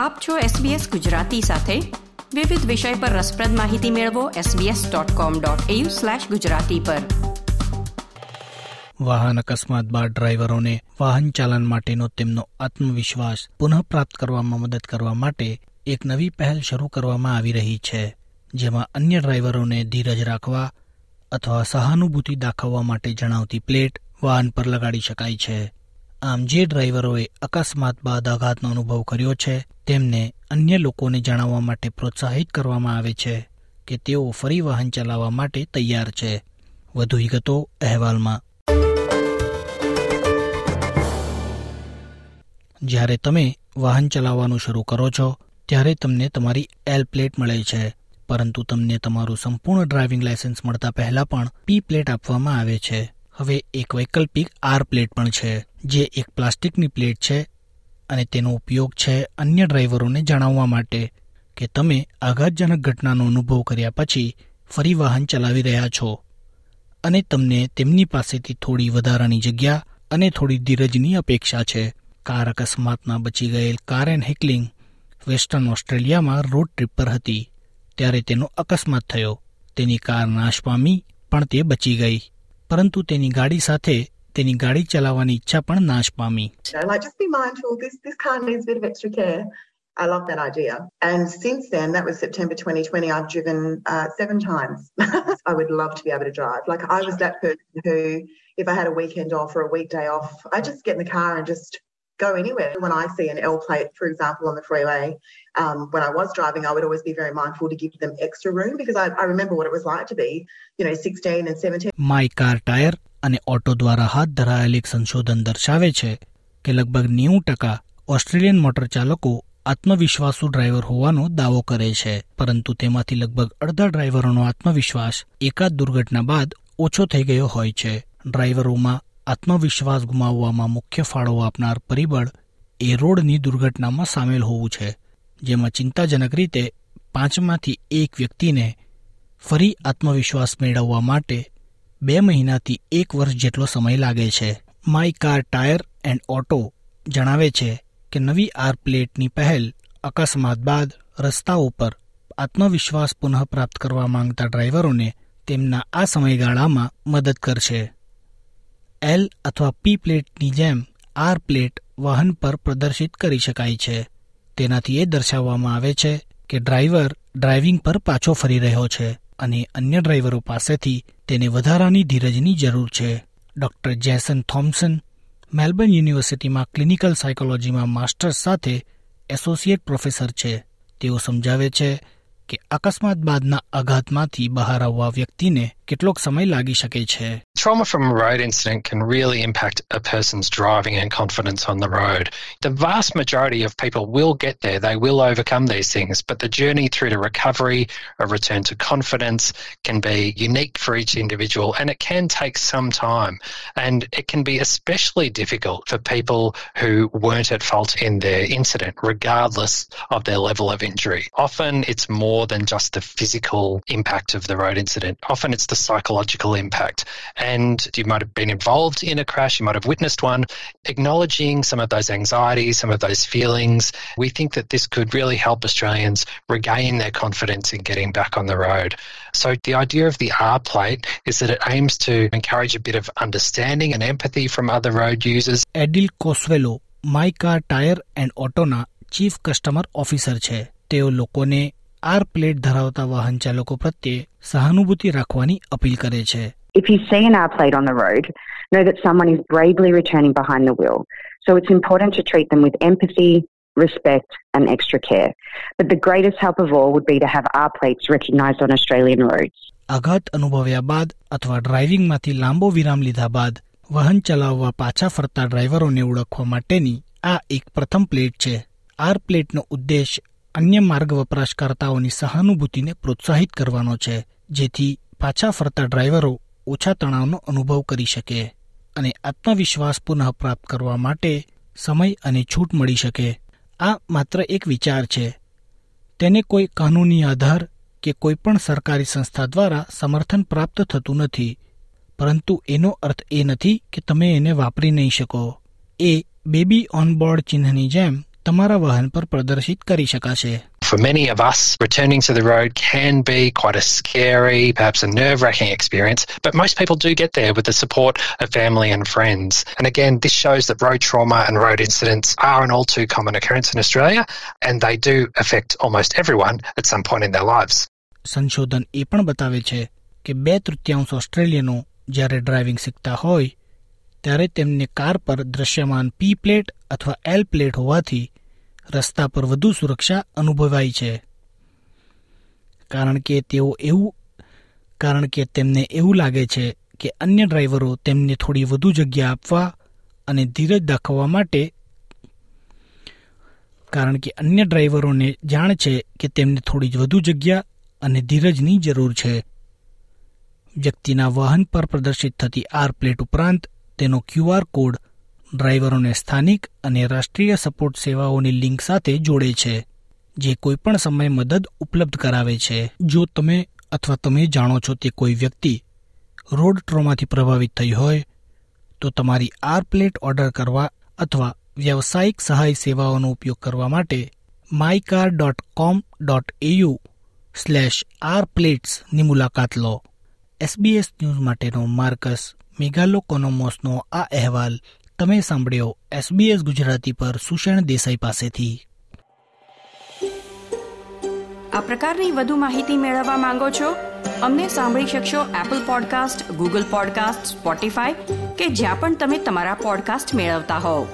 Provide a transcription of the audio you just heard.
આપ છો SBS ગુજરાતી સાથે. વિવિધ વિષય પર રસપ્રદ માહિતી મેળવો sbs.com.au/gujarati પર. વાહન અકસ્માત બાદ ડ્રાઈવરોને વાહન ચાલન માટેનો તેમનો આત્મવિશ્વાસ પુનઃપ્રાપ્ત કરવામાં મદદ કરવા માટે એક નવી પહેલ શરૂ કરવામાં આવી રહી છે, જેમાં અન્ય ડ્રાઈવરોને ધીરજ રાખવા અથવા સહાનુભૂતિ દાખવવા માટે જણાવતી પ્લેટ વાહન પર લગાડી શકાય છે. આમ જે ડ્રાઈવરોએ અકસ્માત બાદ આઘાતનો અનુભવ કર્યો છે, તેમને અન્ય લોકોને જણાવવા માટે પ્રોત્સાહિત કરવામાં આવે છે કે તેઓ ફરી વાહન ચલાવવા માટે તૈયાર છે. વધુ વિગતો અહેવાલમાં. જ્યારે તમે વાહન ચલાવવાનું શરૂ કરો છો, ત્યારે તમને તમારી એલ પ્લેટ મળે છે. પરંતુ તમને તમારું સંપૂર્ણ ડ્રાઇવિંગ લાયસન્સ મળતા પહેલા પણ પી પ્લેટ આપવામાં આવે છે. હવે એક વૈકલ્પિક આર પ્લેટ પણ છે, જે એક પ્લાસ્ટિકની પ્લેટ છે અને તેનો ઉપયોગ છે અન્ય ડ્રાઈવરોને જણાવવા માટે કે તમે આઘાતજનક ઘટનાનો અનુભવ કર્યા પછી ફરી વાહન ચલાવી રહ્યા છો અને તમને તેમની પાસેથી થોડી વધારાની જગ્યા અને થોડી ધીરજની અપેક્ષા છે. કાર અકસ્માતમાં બચી ગયેલ કારેન હેકલિંગ વેસ્ટર્ન ઓસ્ટ્રેલિયામાં રોડ ટ્રીપ પર હતી. ત્યારે તેનો અકસ્માત થયો. તેની કાર નાશ પામી, પણ તે બચી ગઈ. પરંતુ તેની ગાડી સાથે તેની ગાડી ચલાવવાની ઈચ્છા પણ નાશ પામી like just be mindful this this car needs a bit of extra care i love that idea and since then that was september 2020 i've driven uh, seven times i would love to be able to drive like i was that person who if i had a weekend off or a weekday off i just get in the car and just go anywhere when i see an l plate for example on the freeway um, when i was driving i would always be very mindful to give them extra room because I, I remember what it was like to be you know 16 and 17 my car tyre અને auto દ્વારા હાથ ધરાયેલ એક સંશોધન દર્શાવે છે કે લગભગ નેવું ટકા ઓસ્ટ્રેલિયન મોટર ચાલકો આત્મવિશ્વાસુ ડ્રાઈવર હોવાનો દાવો કરે છે પરંતુ તેમાંથી લગભગ અડધા ડ્રાઈવરોનો આત્મવિશ્વાસ એકાદ દુર્ઘટના બાદ ઓછો થઈ ગયો હોય છે ડ્રાઈવરોમાં આત્મવિશ્વાસ ગુમાવવામાં મુખ્ય ફાળો આપનાર પરિબળ એ રોડની દુર્ઘટનામાં સામેલ હોવું છે, જેમાં ચિંતાજનક રીતે પાંચમાંથી એક વ્યક્તિને ફરી આત્મવિશ્વાસ મેળવવા માટે બે મહિનાથી એક વર્ષ જેટલો સમય લાગે છે. My car tyre and auto જણાવે છે કે નવી આર પ્લેટની પહેલ અકસ્માત બાદ રસ્તાઓ પર આત્મવિશ્વાસ પુનઃપ્રાપ્ત કરવા માંગતા ડ્રાઈવરોને તેમના આ સમયગાળામાં મદદ કરશે. એલ અથવા પી પ્લેટની જેમ આર પ્લેટ વાહન પર પ્રદર્શિત કરી શકાય છે. તેનાથી એ દર્શાવવામાં આવે છે કે ડ્રાઈવર ડ્રાઇવિંગ પર પાછો ફરી રહ્યો છે અને અન્ય ડ્રાઈવરો પાસેથી તેને વધારાની ધીરજની જરૂર છે. ડોક્ટર જેસન થોમ્સન મેલબર્ન યુનિવર્સિટીમાં ક્લિનિકલ સાયકોલોજીમાં માસ્ટર્સ સાથે એસોસિએટ પ્રોફેસર છે. તેઓ સમજાવે છે કે અકસ્માત બાદના આઘાતમાંથી બહાર આવવા વ્યક્તિને કેટલોક સમય લાગી શકે છે Trauma from a road incident can really impact a person's driving and confidence on the road. The vast majority of people will get there, they will overcome these things, but the journey through to recovery, a return to confidence can be unique for each individual and it can take some time. And it can be especially difficult for people who weren't at fault in their incident, regardless of their level of injury. Often it's more than just the physical impact of the road incident, often it's the psychological impact. And you might have been involved in a crash, you might have witnessed one. Acknowledging some of those anxieties, some of those feelings, we think that this could really help Australians regain their confidence in getting back on the road. So, the idea of the R plate is that it aims to encourage a bit of understanding and empathy from other road users. એડિલ કોસ્વેલો my car tyre and ઓટોના chief customer officer છે તેઓ લોકોને R plate ધરાવતા વાહન ચાલકો પ્રત્યે સહાનુભૂતિ રાખવાની appeal કરે છે If you see an R plate on the road, know that someone is bravely returning behind the wheel. So it's important to treat them with empathy, respect, and extra care. But the greatest help of all would be to have R plates recognised on Australian roads. આઘાત અનુભવ્યા બાદ અથવા ડ્રાઇવિંગમાંથી લાંબો વિરામ લીધા બાદ વાહન ચલાવવા પાછા ફરતા ડ્રાઈવરોને ઓળખવા માટેની આ એક પ્રથમ પ્લેટ છે આર પ્લેટનો ઉદ્દેશ અન્ય માર્ગ વપરાશકર્તાઓની સહાનુભૂતિને પ્રોત્સાહિત કરવાનો છે, જેથી પાછા ફરતા ડ્રાઈવરો ઓછા તણાવનો અનુભવ કરી શકે અને આત્મવિશ્વાસ પુનઃપ્રાપ્ત કરવા માટે સમય અને છૂટ મળી શકે. આ માત્ર એક વિચાર છે. તેને કોઈ કાનૂની આધાર કે કોઈપણ સરકારી સંસ્થા દ્વારા સમર્થન પ્રાપ્ત થતું નથી. પરંતુ એનો અર્થ એ નથી કે તમે એને વાપરી નહીં શકો. એ બેબી ઓનબોર્ડ ચિહ્નની જેમ તમારા વાહન પર પ્રદર્શિત કરી શકાશે For many of us, returning to the road can be quite a scary, perhaps a nerve wracking experience, but most people do get there with the support of family and friends. And again, this shows that road trauma and road incidents are an all too common occurrence in Australia, and they do affect almost everyone at some point in their lives. સંશોધન એ પણ બતાવે છે કે બે તૃતીયાંશ ઓસ્ટ્રેલિયનો જ્યારે driving શીખતા હોય ત્યારે તેમને કાર પર દ્રશ્યમાન પી પ્લેટ અથવા એલ પ્લેટ હોવાથી રસ્તા પર વધુ સુરક્ષા અનુભવાય છે. કારણ કે તેઓ એવું, કારણ કે તેમને એવું લાગે છે કે અન્ય ડ્રાઈવરો તેમને થોડી વધુ જગ્યા આપવા અને ધીરજ દાખવવા માટે, કારણ કે અન્ય ડ્રાઈવરોને જાણ છે કે તેમને થોડી વધુ જગ્યા અને ધીરજની જરૂર છે. વ્યક્તિના વાહન પર પ્રદર્શિત થતી આર પ્લેટ ઉપરાંત તેનો ક્યુઆર કોડ ડ્રાઈવરોને સ્થાનિક અને રાષ્ટ્રીય સપોર્ટ સેવાઓની લિંક સાથે જોડે છે, જે કોઈપણ સમયે મદદ ઉપલબ્ધ કરાવે છે. જો તમે અથવા તમે જાણો છો તે કોઈ વ્યક્તિ રોડ ટ્રોમાથી પ્રભાવિત થઈ હોય, તો તમારી આર પ્લેટ ઓર્ડર કરવા અથવા વ્યવસાયિક સહાય સેવાઓનો ઉપયોગ કરવા માટે my car dot com dot AU slash R પ્લેટ્સની મુલાકાત લો. એસબીએસ ન્યૂઝ માટેનો માર્કસ મેઘાલો કોનોમોસનો આ અહેવાલ તમે સાંભળ્યો એસબીએસ ગુજરાતી પર સુષેણ દેસાઈ પાસેથી. આ પ્રકારની વધુ માહિતી મેળવવા માંગો છો? અમને સાંભળી શકશો Apple podcast Google podcast Spotify કે જ્યાં પણ તમે તમારા પોડકાસ્ટ મેળવતા હોવ.